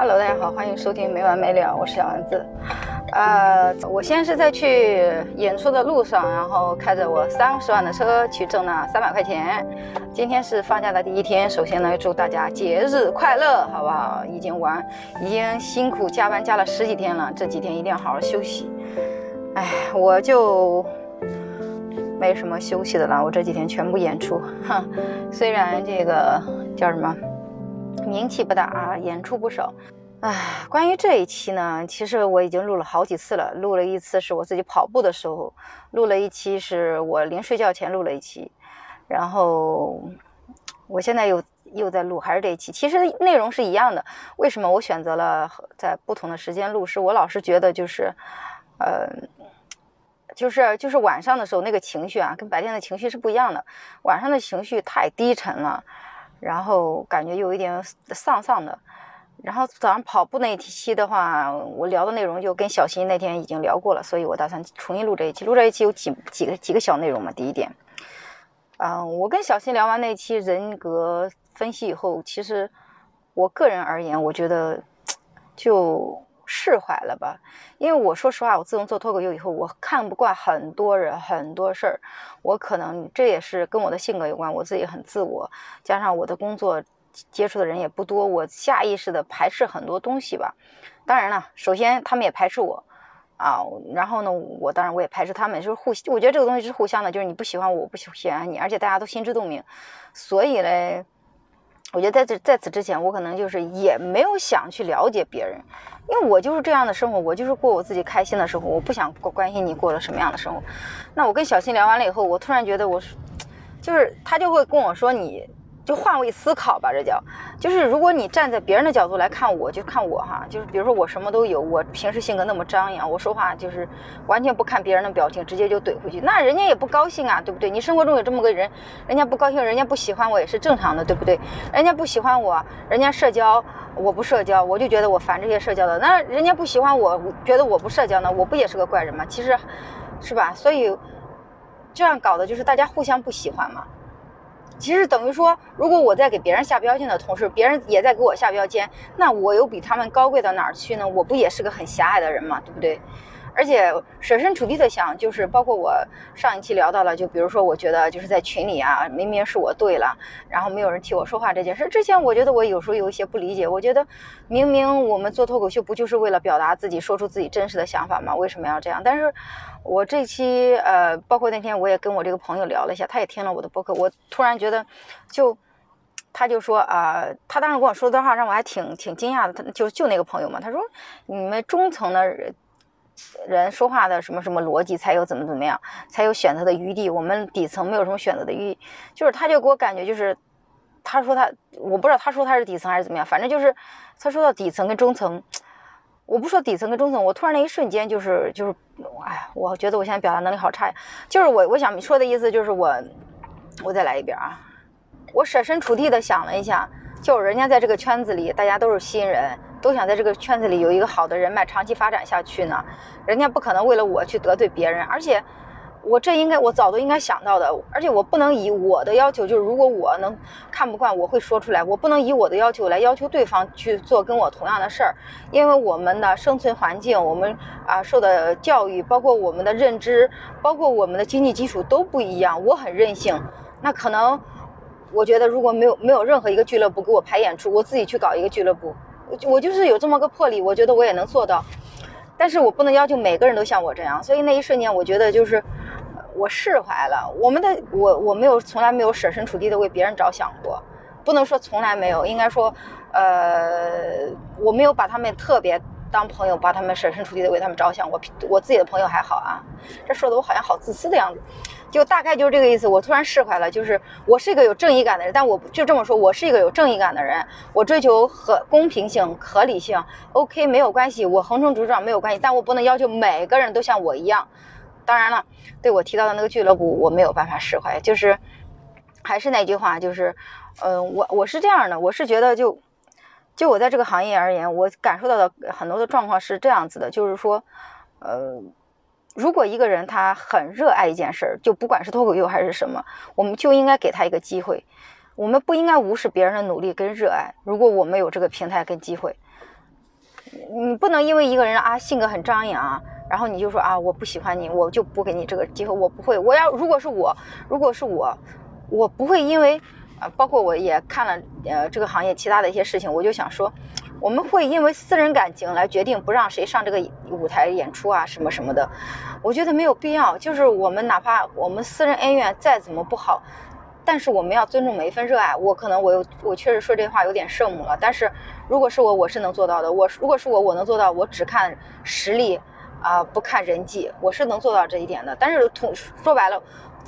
Hello，大家好，欢迎收听没完没了，我是小丸子。呃，我现在是在去演出的路上，然后开着我三十万的车去挣那三百块钱。今天是放假的第一天，首先呢，祝大家节日快乐，好不好？已经完，已经辛苦加班加了十几天了，这几天一定要好好休息。哎，我就没什么休息的了，我这几天全部演出，哼。虽然这个叫什么？名气不大啊，演出不少。唉，关于这一期呢，其实我已经录了好几次了。录了一次是我自己跑步的时候，录了一期是我临睡觉前录了一期，然后我现在又又在录，还是这一期。其实内容是一样的。为什么我选择了在不同的时间录？是我老是觉得就是，呃，就是就是晚上的时候那个情绪啊，跟白天的情绪是不一样的。晚上的情绪太低沉了。然后感觉有一点丧丧的，然后早上跑步那一期的话，我聊的内容就跟小新那天已经聊过了，所以我打算重新录这一期。录这一期有几几个几个小内容嘛？第一点，嗯，我跟小新聊完那期人格分析以后，其实我个人而言，我觉得就。释怀了吧，因为我说实话，我自从做脱口秀以后，我看不惯很多人很多事儿，我可能这也是跟我的性格有关，我自己很自我，加上我的工作接触的人也不多，我下意识的排斥很多东西吧。当然了，首先他们也排斥我啊，然后呢，我当然我也排斥他们，就是互，我觉得这个东西是互相的，就是你不喜欢我，我不喜欢你，而且大家都心知肚明，所以嘞。我觉得在这在此之前，我可能就是也没有想去了解别人，因为我就是这样的生活，我就是过我自己开心的生活，我不想关心你过了什么样的生活。那我跟小新聊完了以后，我突然觉得我，就是他就会跟我说你。就换位思考吧，这叫，就是如果你站在别人的角度来看我，就看我哈，就是比如说我什么都有，我平时性格那么张扬，我说话就是完全不看别人的表情，直接就怼回去，那人家也不高兴啊，对不对？你生活中有这么个人，人家不高兴，人家不喜欢我也是正常的，对不对？人家不喜欢我，人家社交我不社交，我就觉得我烦这些社交的，那人家不喜欢我，觉得我不社交呢，我不也是个怪人吗？其实，是吧？所以这样搞的就是大家互相不喜欢嘛。其实等于说，如果我在给别人下标签的同时，别人也在给我下标签，那我又比他们高贵到哪儿去呢？我不也是个很狭隘的人嘛，对不对？而且设身处地的想，就是包括我上一期聊到了，就比如说，我觉得就是在群里啊，明明是我对了，然后没有人替我说话这件事。之前我觉得我有时候有一些不理解，我觉得明明我们做脱口秀不就是为了表达自己，说出自己真实的想法吗？为什么要这样？但是我这期呃，包括那天我也跟我这个朋友聊了一下，他也听了我的播客，我突然觉得，就他就说啊，他当时跟我说的话让我还挺挺惊讶的，他就就那个朋友嘛，他说你们中层的。人说话的什么什么逻辑才有怎么怎么样，才有选择的余地。我们底层没有什么选择的余地，就是他就给我感觉就是，他说他我不知道他说他是底层还是怎么样，反正就是他说到底层跟中层，我不说底层跟中层，我突然那一瞬间就是就是，哎，我觉得我现在表达能力好差呀。就是我我想说的意思就是我，我再来一遍啊，我设身处地的想了一下，就人家在这个圈子里，大家都是新人。都想在这个圈子里有一个好的人脉，长期发展下去呢。人家不可能为了我去得罪别人，而且我这应该我早都应该想到的。而且我不能以我的要求，就是如果我能看不惯，我会说出来。我不能以我的要求来要求对方去做跟我同样的事儿，因为我们的生存环境，我们啊受的教育，包括我们的认知，包括我们的经济基础都不一样。我很任性，那可能我觉得如果没有没有任何一个俱乐部给我排演出，我自己去搞一个俱乐部。我就是有这么个魄力，我觉得我也能做到，但是我不能要求每个人都像我这样，所以那一瞬间，我觉得就是我释怀了。我们的我我没有从来没有设身处地的为别人着想过，不能说从来没有，应该说，呃，我没有把他们特别。当朋友，把他们设身处地的为他们着想。我我自己的朋友还好啊，这说的我好像好自私的样子，就大概就是这个意思。我突然释怀了，就是我是一个有正义感的人，但我就这么说，我是一个有正义感的人。我追求和公平性、合理性，OK 没有关系，我横冲直撞没有关系，但我不能要求每个人都像我一样。当然了，对我提到的那个俱乐部，我没有办法释怀。就是还是那句话，就是，嗯，我我是这样的，我是觉得就。就我在这个行业而言，我感受到的很多的状况是这样子的，就是说，呃，如果一个人他很热爱一件事儿，就不管是脱口秀还是什么，我们就应该给他一个机会，我们不应该无视别人的努力跟热爱。如果我们有这个平台跟机会，你不能因为一个人啊性格很张扬，然后你就说啊我不喜欢你，我就不给你这个机会，我不会。我要如果是我，如果是我，我不会因为啊，包括我也看了呃这个行业其他的一些事情，我就想说，我们会因为私人感情来决定不让谁上这个舞台演出啊什么什么的，我觉得没有必要。就是我们哪怕我们私人恩怨再怎么不好。但是我们要尊重每一份热爱。我可能我我确实说这话有点圣母了。但是如果是我，我是能做到的。我如果是我，我能做到。我只看实力，啊，不看人际，我是能做到这一点的。但是同说白了，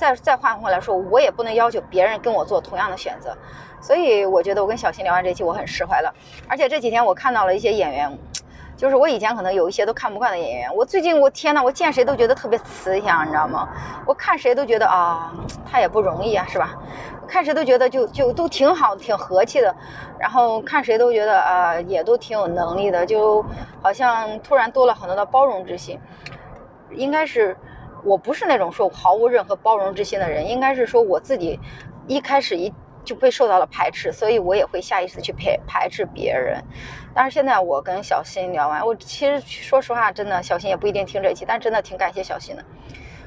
再再换回来说，我也不能要求别人跟我做同样的选择。所以我觉得我跟小新聊完这期，我很释怀了。而且这几天我看到了一些演员。就是我以前可能有一些都看不惯的演员，我最近我天呐，我见谁都觉得特别慈祥，你知道吗？我看谁都觉得啊，他也不容易啊，是吧？看谁都觉得就就都挺好，挺和气的，然后看谁都觉得啊，也都挺有能力的，就好像突然多了很多的包容之心。应该是我不是那种说毫无任何包容之心的人，应该是说我自己一开始一。就被受到了排斥，所以我也会下意识去排排斥别人。但是现在我跟小新聊完，我其实说实话，真的小新也不一定听这期，但真的挺感谢小新的。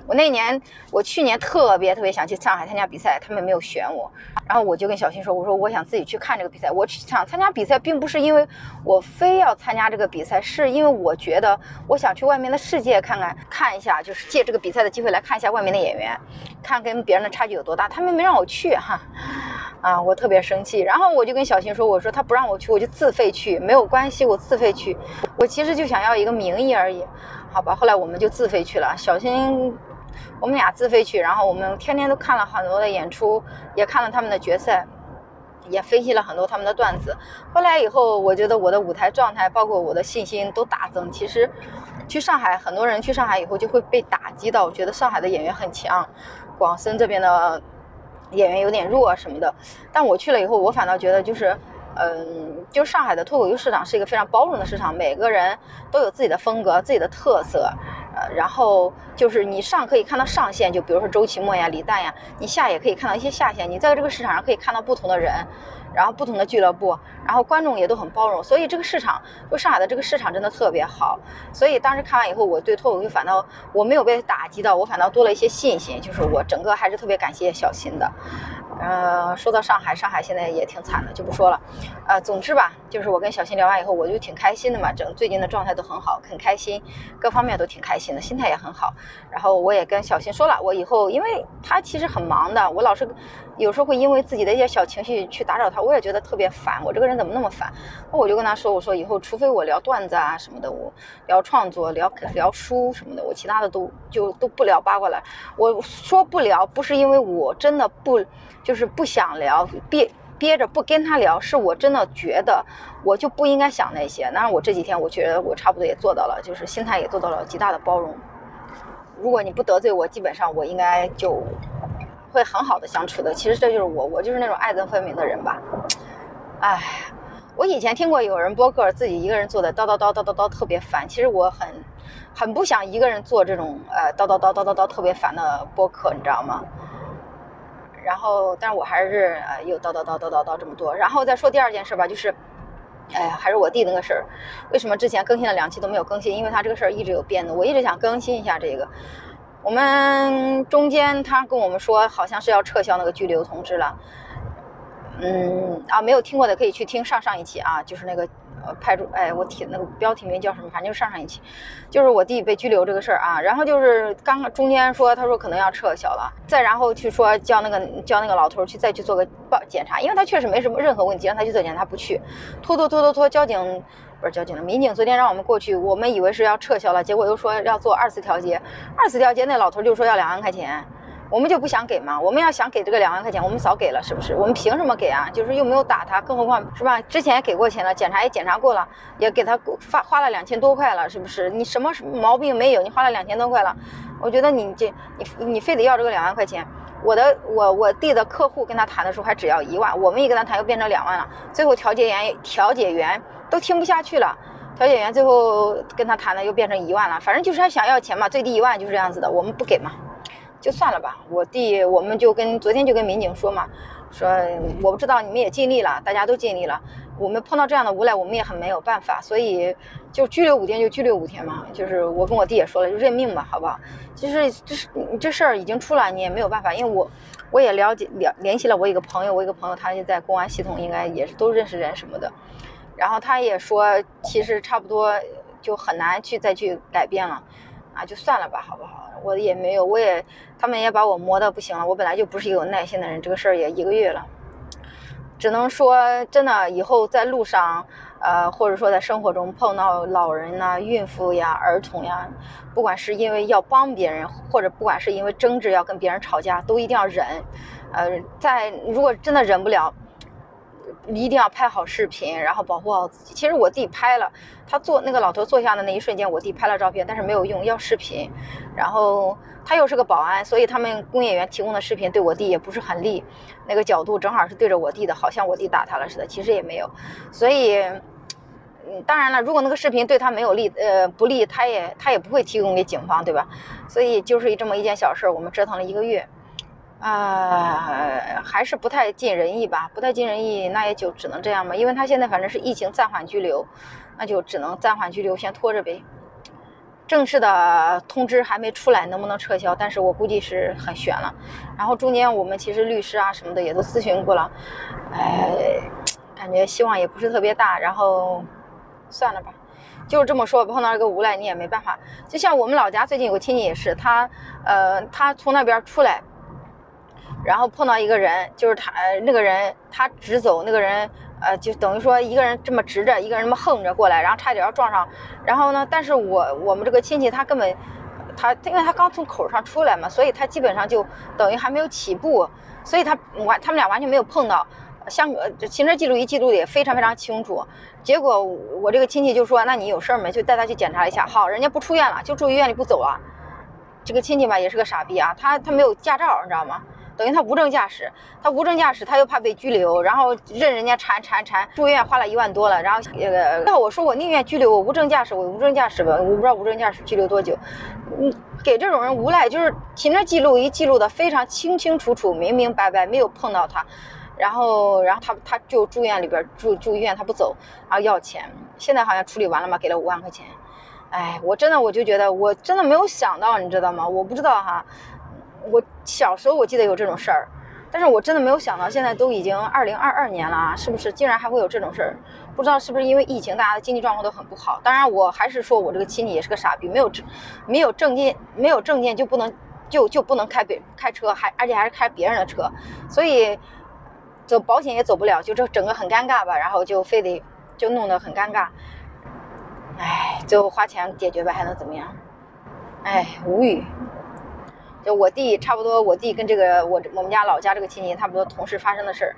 我那年，我去年特别特别想去上海参加比赛，他们没有选我。然后我就跟小新说：“我说我想自己去看这个比赛。我想参加比赛，并不是因为我非要参加这个比赛，是因为我觉得我想去外面的世界看看，看一下，就是借这个比赛的机会来看一下外面的演员，看跟别人的差距有多大。他们没让我去，哈，啊，我特别生气。然后我就跟小新说：我说他不让我去，我就自费去，没有关系，我自费去。我其实就想要一个名义而已，好吧？后来我们就自费去了。小新。我们俩自费去，然后我们天天都看了很多的演出，也看了他们的决赛，也分析了很多他们的段子。后来以后，我觉得我的舞台状态，包括我的信心都大增。其实，去上海，很多人去上海以后就会被打击到，觉得上海的演员很强，广深这边的演员有点弱什么的。但我去了以后，我反倒觉得就是，嗯，就上海的脱口秀市场是一个非常包容的市场，每个人都有自己的风格、自己的特色。然后就是你上可以看到上线，就比如说周奇墨呀、李诞呀，你下也可以看到一些下线。你在这个市场上可以看到不同的人，然后不同的俱乐部，然后观众也都很包容，所以这个市场，就上海的这个市场真的特别好。所以当时看完以后，我对脱口秀反倒我没有被打击到，我反倒多了一些信心，就是我整个还是特别感谢小新的。呃，说到上海，上海现在也挺惨的，就不说了。呃，总之吧，就是我跟小新聊完以后，我就挺开心的嘛，整最近的状态都很好，很开心，各方面都挺开心的，心态也很好。然后我也跟小新说了，我以后因为他其实很忙的，我老是有时候会因为自己的一些小情绪去打扰他，我也觉得特别烦。我这个人怎么那么烦？我就跟他说，我说以后除非我聊段子啊什么的，我聊创作、聊聊书什么的，我其他的都就都不聊八卦了。我说不聊，不是因为我真的不。就是不想聊，憋憋着不跟他聊，是我真的觉得我就不应该想那些。当然，我这几天我觉得我差不多也做到了，就是心态也做到了极大的包容。如果你不得罪我，基本上我应该就会很好的相处的。其实这就是我，我就是那种爱憎分明的人吧。哎，我以前听过有人播客自己一个人做的叨叨叨叨叨叨特别烦，其实我很很不想一个人做这种呃叨叨叨叨叨叨特别烦的播客，你知道吗？然后，但是我还是呃又叨叨叨叨叨叨这么多。然后再说第二件事吧，就是，哎呀，还是我弟那个事儿。为什么之前更新了两期都没有更新？因为他这个事儿一直有变动，我一直想更新一下这个。我们中间他跟我们说，好像是要撤销那个拘留通知了。嗯，啊，没有听过的可以去听上上一期啊，就是那个。呃，派出哎，我提那个标题名叫什么？反正就上上一期，就是我弟被拘留这个事儿啊。然后就是刚中间说，他说可能要撤销了，再然后去说叫那个叫那个老头去再去做个报检查，因为他确实没什么任何问题，让他去做检查不去，拖拖拖拖拖，交警不是交警了，民警昨天让我们过去，我们以为是要撤销了，结果又说要做二次调解，二次调解那老头就说要两万块钱。我们就不想给吗？我们要想给这个两万块钱，我们早给了，是不是？我们凭什么给啊？就是又没有打他，更何况是吧？之前也给过钱了，检查也检查过了，也给他发花了两千多块了，是不是？你什么毛病没有？你花了两千多块了，我觉得你这你你非得要这个两万块钱。我的我我弟的客户跟他谈的时候还只要一万，我们一跟他谈又变成两万了。最后调解员调解员都听不下去了，调解员最后跟他谈的又变成一万了。反正就是他想要钱嘛，最低一万就是这样子的，我们不给嘛。就算了吧，我弟，我们就跟昨天就跟民警说嘛，说我不知道你们也尽力了，大家都尽力了。我们碰到这样的无赖，我们也很没有办法，所以就拘留五天就拘留五天嘛。就是我跟我弟也说了，就认命吧，好不好？其实这是这事儿已经出来，你也没有办法，因为我我也了解了联系了我一个朋友，我一个朋友他就在公安系统，应该也是都认识人什么的。然后他也说，其实差不多就很难去再去改变了，啊，就算了吧，好不好？我也没有，我也他们也把我磨得不行了。我本来就不是一个有耐心的人，这个事儿也一个月了。只能说，真的，以后在路上，呃，或者说在生活中碰到老人呐、孕妇呀、儿童呀，不管是因为要帮别人，或者不管是因为争执要跟别人吵架，都一定要忍。呃，在如果真的忍不了。一定要拍好视频，然后保护好自己。其实我弟拍了，他坐那个老头坐下的那一瞬间，我弟拍了照片，但是没有用，要视频。然后他又是个保安，所以他们工业园提供的视频对我弟也不是很利，那个角度正好是对着我弟的，好像我弟打他了似的，其实也没有。所以，嗯，当然了，如果那个视频对他没有利，呃，不利，他也他也不会提供给警方，对吧？所以就是这么一件小事，我们折腾了一个月。啊，还是不太尽人意吧，不太尽人意，那也就只能这样吧。因为他现在反正是疫情暂缓拘留，那就只能暂缓拘留，先拖着呗。正式的通知还没出来，能不能撤销？但是我估计是很悬了。然后中间我们其实律师啊什么的也都咨询过了，哎，感觉希望也不是特别大。然后算了吧，就这么说。碰到一个无赖，你也没办法。就像我们老家最近有个亲戚也是，他呃，他从那边出来。然后碰到一个人，就是他，那个人他直走，那个人，呃，就等于说一个人这么直着，一个人这么横着过来，然后差点要撞上。然后呢，但是我我们这个亲戚他根本，他因为他刚从口上出来嘛，所以他基本上就等于还没有起步，所以他完他们俩完全没有碰到。像行车记录仪记录的也非常非常清楚。结果我这个亲戚就说：“那你有事儿没？就带他去检查一下。”好，人家不出院了，就住医院里不走了。这个亲戚吧也是个傻逼啊，他他没有驾照，你知道吗？等于他无证驾驶，他无证驾驶，他又怕被拘留，然后任人家缠缠缠，住院花了一万多了，然后那个，那我说我宁愿拘留，我无证驾驶，我无证驾驶吧，我不知道无证驾驶拘留多久。嗯，给这种人无赖，就是行车记录仪记录的非常清清楚楚、明明白白，没有碰到他，然后，然后他他就住院里边住住院，他不走，然后要钱，现在好像处理完了嘛，给了五万块钱。哎，我真的我就觉得，我真的没有想到，你知道吗？我不知道哈。我小时候我记得有这种事儿，但是我真的没有想到，现在都已经二零二二年了，是不是竟然还会有这种事儿？不知道是不是因为疫情，大家的经济状况都很不好。当然，我还是说我这个亲戚也是个傻逼，没有证，没有证件，没有证件就不能就就不能开别开车，还而且还是开别人的车，所以走保险也走不了，就这整个很尴尬吧，然后就非得就弄得很尴尬。哎，最后花钱解决呗，还能怎么样？哎，无语。就我弟差不多，我弟跟这个我我们家老家这个亲戚差不多同时发生的事儿，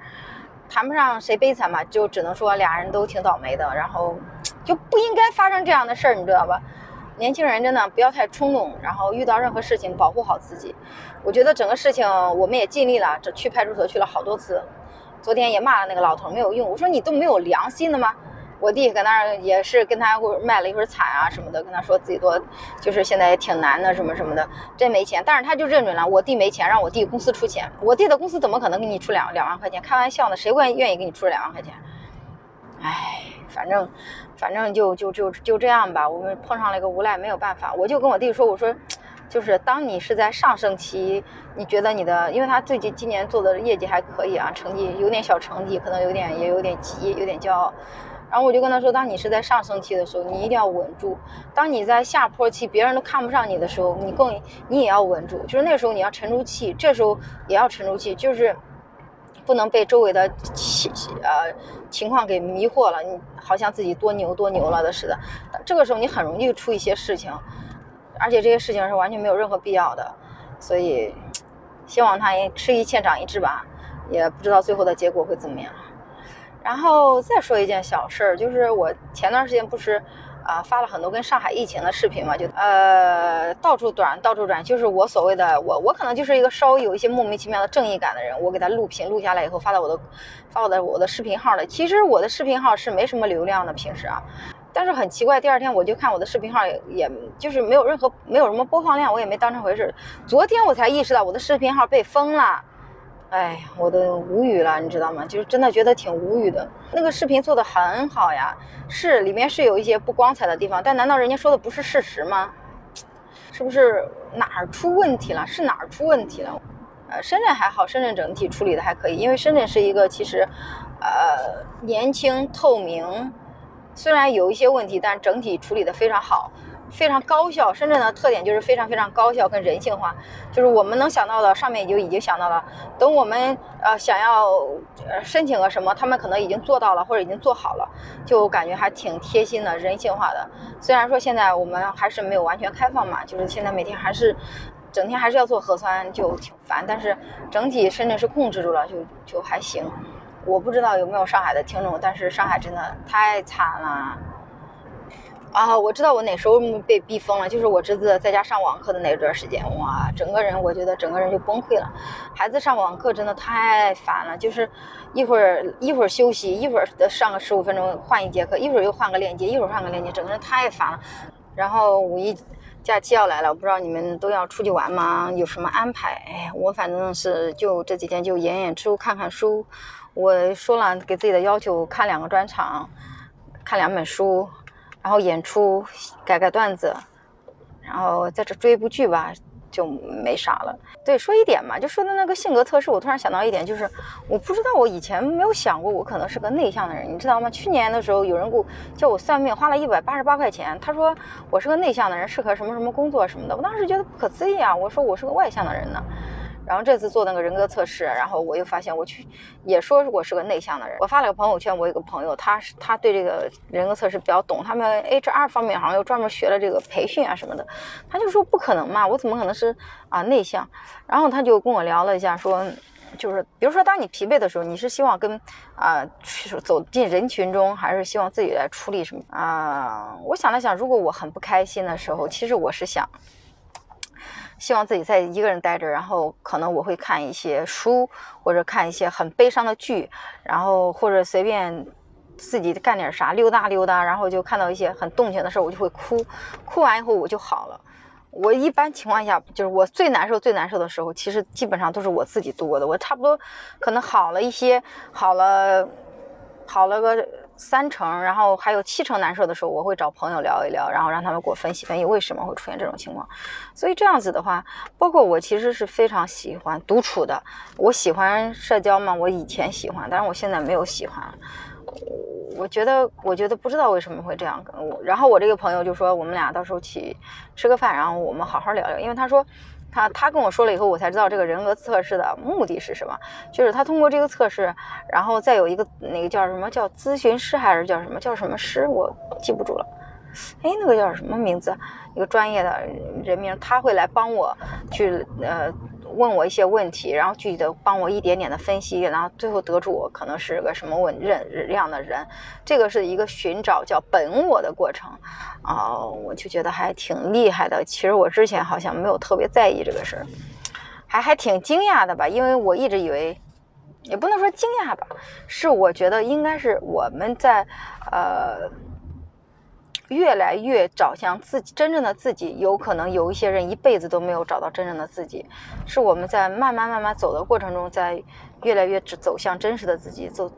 谈不上谁悲惨吧，就只能说俩人都挺倒霉的，然后就不应该发生这样的事儿，你知道吧？年轻人真的不要太冲动，然后遇到任何事情保护好自己。我觉得整个事情我们也尽力了，这去派出所去了好多次，昨天也骂了那个老头没有用，我说你都没有良心的吗？我弟搁那儿也是跟他卖了一会儿惨啊什么的，跟他说自己多就是现在也挺难的什么什么的，真没钱。但是他就认准了我弟没钱，让我弟公司出钱。我弟的公司怎么可能给你出两两万块钱？开玩笑呢，谁会愿意给你出两万块钱？哎，反正反正就就就就这样吧。我们碰上了一个无赖，没有办法。我就跟我弟说，我说，就是当你是在上升期，你觉得你的，因为他最近今年做的业绩还可以啊，成绩有点小成绩，可能有点也有点急，有点骄傲。然后我就跟他说，当你是在上升期的时候，你一定要稳住；当你在下坡期，别人都看不上你的时候，你更你也要稳住。就是那时候你要沉住气，这时候也要沉住气，就是不能被周围的情呃情况给迷惑了，你好像自己多牛多牛了的似的。这个时候你很容易出一些事情，而且这些事情是完全没有任何必要的。所以，希望他吃一堑长一智吧，也不知道最后的结果会怎么样。然后再说一件小事儿，就是我前段时间不是，啊发了很多跟上海疫情的视频嘛，就呃到处转到处转，就是我所谓的我我可能就是一个稍微有一些莫名其妙的正义感的人，我给他录屏录下来以后发到我的发我的我的视频号了。其实我的视频号是没什么流量的平时啊，但是很奇怪，第二天我就看我的视频号，也就是没有任何没有什么播放量，我也没当成回事。昨天我才意识到我的视频号被封了。哎，我都无语了，你知道吗？就是真的觉得挺无语的。那个视频做的很好呀，是里面是有一些不光彩的地方，但难道人家说的不是事实吗？是不是哪儿出问题了？是哪儿出问题了？呃，深圳还好，深圳整体处理的还可以，因为深圳是一个其实，呃，年轻透明，虽然有一些问题，但整体处理的非常好，非常高效。深圳的特点就是非常非常高效跟人性化，就是我们能想到的，上面就已经想到了。等我们呃想要申请个什么，他们可能已经做到了或者已经做好了，就感觉还挺贴心的，人性化的。虽然说现在我们还是没有完全开放嘛，就是现在每天还是。整天还是要做核酸，就挺烦。但是整体深圳是控制住了，就就还行。我不知道有没有上海的听众，但是上海真的太惨了啊！我知道我哪时候被逼疯了，就是我侄子在家上网课的那段时间，哇，整个人我觉得整个人就崩溃了。孩子上网课真的太烦了，就是一会儿一会儿休息，一会儿上个十五分钟换一节课，一会儿又换个链接，一会儿换个链接，整个人太烦了。然后五一。假期要来了，我不知道你们都要出去玩吗？有什么安排？哎，我反正是就这几天就演演出、看看书。我说了给自己的要求，看两个专场，看两本书，然后演出，改改段子，然后在这追一部剧吧。就没啥了。对，说一点嘛，就说的那个性格测试，我突然想到一点，就是我不知道我以前没有想过，我可能是个内向的人，你知道吗？去年的时候，有人给我叫我算命，花了一百八十八块钱，他说我是个内向的人，适合什么什么工作什么的。我当时觉得不可思议啊，我说我是个外向的人呢。然后这次做那个人格测试，然后我又发现我去也说我是个内向的人。我发了个朋友圈，我有个朋友，他是他对这个人格测试比较懂，他们 HR 方面好像又专门学了这个培训啊什么的。他就说不可能嘛，我怎么可能是啊内向？然后他就跟我聊了一下，说就是比如说当你疲惫的时候，你是希望跟啊去走进人群中，还是希望自己来处理什么啊？我想了想，如果我很不开心的时候，其实我是想。希望自己在一个人待着，然后可能我会看一些书，或者看一些很悲伤的剧，然后或者随便自己干点啥，溜达溜达，然后就看到一些很动情的事我就会哭，哭完以后我就好了。我一般情况下就是我最难受、最难受的时候，其实基本上都是我自己度过的。我差不多可能好了一些，好了，好了个。三成，然后还有七成难受的时候，我会找朋友聊一聊，然后让他们给我分析分析为什么会出现这种情况。所以这样子的话，包括我其实是非常喜欢独处的。我喜欢社交嘛，我以前喜欢，但是我现在没有喜欢。我觉得，我觉得不知道为什么会这样。我然后我这个朋友就说，我们俩到时候去吃个饭，然后我们好好聊聊，因为他说。他他跟我说了以后，我才知道这个人格测试的目的是什么，就是他通过这个测试，然后再有一个那个叫什么叫咨询师还是叫什么叫什么师，我记不住了。哎，那个叫什么名字？一个专业的人名，他会来帮我去呃。问我一些问题，然后具体的帮我一点点的分析，然后最后得出我可能是个什么问认这样的人，这个是一个寻找叫本我的过程，啊，我就觉得还挺厉害的。其实我之前好像没有特别在意这个事儿，还还挺惊讶的吧，因为我一直以为，也不能说惊讶吧，是我觉得应该是我们在呃。越来越找向自己真正的自己，有可能有一些人一辈子都没有找到真正的自己，是我们在慢慢慢慢走的过程中，在越来越走向真实的自己。走，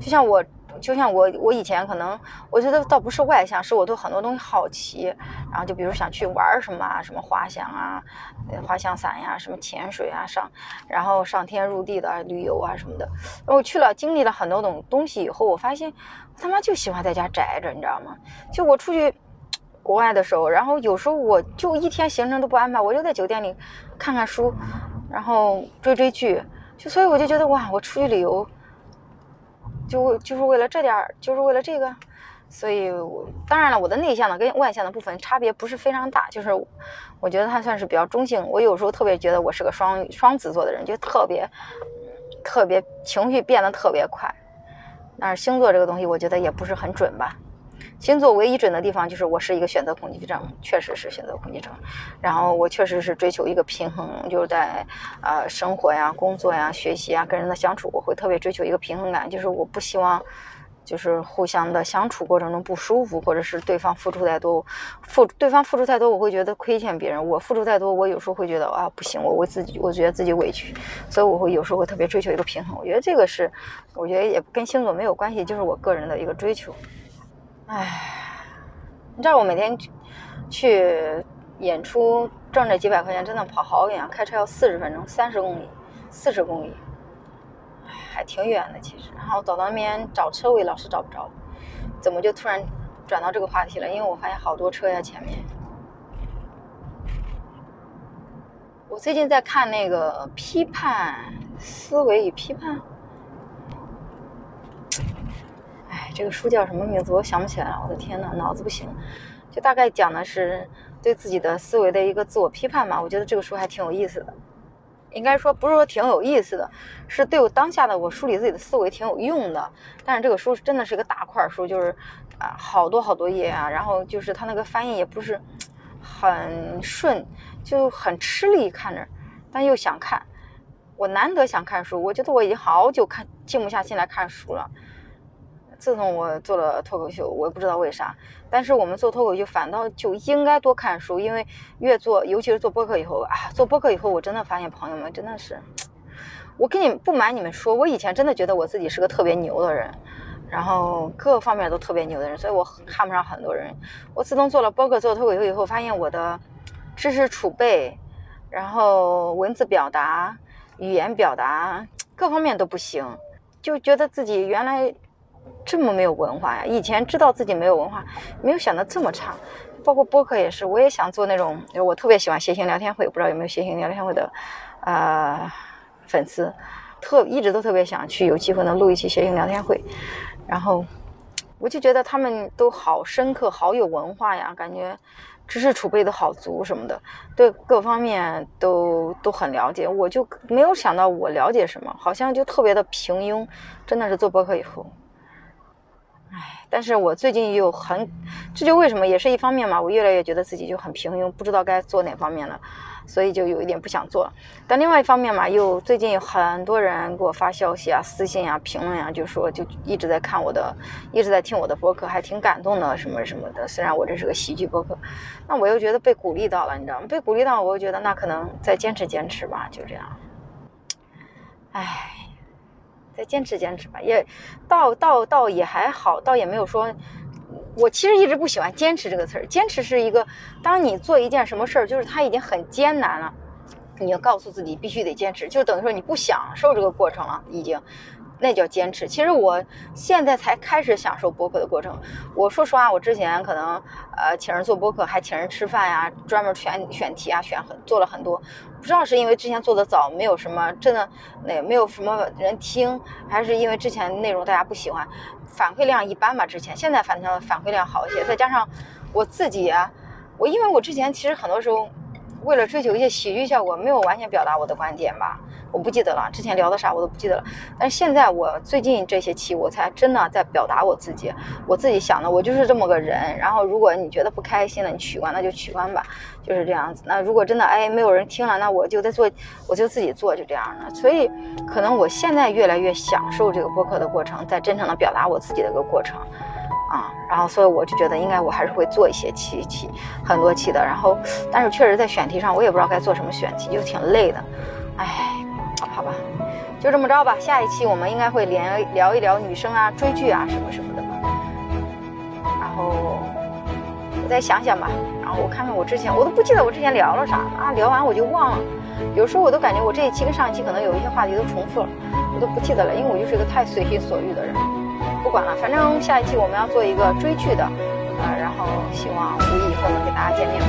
就像我。就像我，我以前可能我觉得倒不是外向，是我对很多东西好奇，然后就比如想去玩什么啊，什么滑翔啊，滑翔伞呀，什么潜水啊，上然后上天入地的旅游啊什么的。我去了，经历了很多种东西以后，我发现他妈就喜欢在家宅着，你知道吗？就我出去国外的时候，然后有时候我就一天行程都不安排，我就在酒店里看看书，然后追追剧，就所以我就觉得哇，我出去旅游。就就是为了这点儿，就是为了这个，所以当然了，我的内向的跟外向的部分差别不是非常大，就是我觉得他算是比较中性。我有时候特别觉得我是个双双子座的人，就特别特别情绪变得特别快。但是星座这个东西，我觉得也不是很准吧。星座唯一准的地方就是我是一个选择恐惧症，确实是选择恐惧症。然后我确实是追求一个平衡，就是在呃生活呀、工作呀、学习啊、跟人的相处，我会特别追求一个平衡感，就是我不希望就是互相的相处过程中不舒服，或者是对方付出太多，付对方付出太多，我会觉得亏欠别人；我付出太多，我有时候会觉得啊不行，我为自己，我觉得自己委屈，所以我会有时候会特别追求一个平衡。我觉得这个是，我觉得也跟星座没有关系，就是我个人的一个追求。唉，你知道我每天去演出挣这几百块钱，真的跑好远，开车要四十分钟，三十公里，四十公里。还挺远的，其实。然后走到那边找车位，老是找不着。怎么就突然转到这个话题了？因为我发现好多车呀，前面。我最近在看那个《批判思维与批判》。哎，这个书叫什么名字？我想不起来了。我的天呐，脑子不行。就大概讲的是对自己的思维的一个自我批判嘛。我觉得这个书还挺有意思的。应该说不是说挺有意思的，是对我当下的我梳理自己的思维挺有用的。但是这个书真的是个大块书，就是啊好多好多页啊，然后就是它那个翻译也不是很顺，就很吃力看着，但又想看。我难得想看书，我觉得我已经好久看静不下心来看书了。自从我做了脱口秀，我也不知道为啥，但是我们做脱口秀反倒就应该多看书，因为越做，尤其是做播客以后啊，做播客以后，我真的发现朋友们真的是，我跟你不瞒你们说，我以前真的觉得我自己是个特别牛的人，然后各方面都特别牛的人，所以我看不上很多人。我自从做了播客、做脱口秀以后，发现我的知识储备，然后文字表达、语言表达各方面都不行，就觉得自己原来。这么没有文化呀！以前知道自己没有文化，没有想到这么差。包括播客也是，我也想做那种，我特别喜欢谐星聊天会，不知道有没有谐星聊天会的，呃，粉丝，特一直都特别想去有机会能录一期谐星聊天会。然后我就觉得他们都好深刻，好有文化呀，感觉知识储备都好足什么的，对各方面都都很了解。我就没有想到我了解什么，好像就特别的平庸。真的是做播客以后。唉，但是我最近又很，这就为什么也是一方面嘛，我越来越觉得自己就很平庸，不知道该做哪方面了，所以就有一点不想做。但另外一方面嘛，又最近有很多人给我发消息啊、私信啊、评论啊，就说就一直在看我的，一直在听我的播客，还挺感动的，什么什么的。虽然我这是个喜剧播客，那我又觉得被鼓励到了，你知道吗？被鼓励到，我又觉得那可能再坚持坚持吧，就这样。唉。再坚持坚持吧，也倒倒倒也还好，倒也没有说。我其实一直不喜欢“坚持”这个词儿。坚持是一个，当你做一件什么事儿，就是它已经很艰难了，你要告诉自己必须得坚持，就等于说你不享受这个过程了，已经。那叫坚持。其实我现在才开始享受播客的过程。我说实话，我之前可能呃请人做播客，还请人吃饭呀，专门选选题啊，选很做了很多。不知道是因为之前做的早，没有什么真的那没有什么人听，还是因为之前内容大家不喜欢，反馈量一般吧。之前现在反正反馈量好一些，再加上我自己，啊我因为我之前其实很多时候为了追求一些喜剧效果，没有完全表达我的观点吧。我不记得了，之前聊的啥我都不记得了。但是现在我最近这些期，我才真的在表达我自己。我自己想的，我就是这么个人。然后如果你觉得不开心了，你取关那就取关吧，就是这样子。那如果真的哎没有人听了，那我就在做，我就自己做，就这样的。所以可能我现在越来越享受这个播客的过程，在真诚的表达我自己的一个过程啊。然后所以我就觉得应该我还是会做一些期期很多期的。然后但是确实在选题上，我也不知道该做什么选题，就挺累的，哎。好吧，就这么着吧。下一期我们应该会聊聊一聊女生啊、追剧啊什么什么的吧。然后我再想想吧。然后我看看我之前，我都不记得我之前聊了啥啊。聊完我就忘了。有时候我都感觉我这一期跟上一期可能有一些话题都重复了，我都不记得了，因为我就是一个太随心所欲的人。不管了，反正下一期我们要做一个追剧的，呃，然后希望五一以后能给大家见面吧。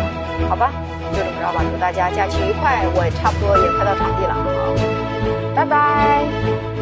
好吧，就这么着吧。祝大家假期愉快。我也差不多也快到场地了啊。拜拜。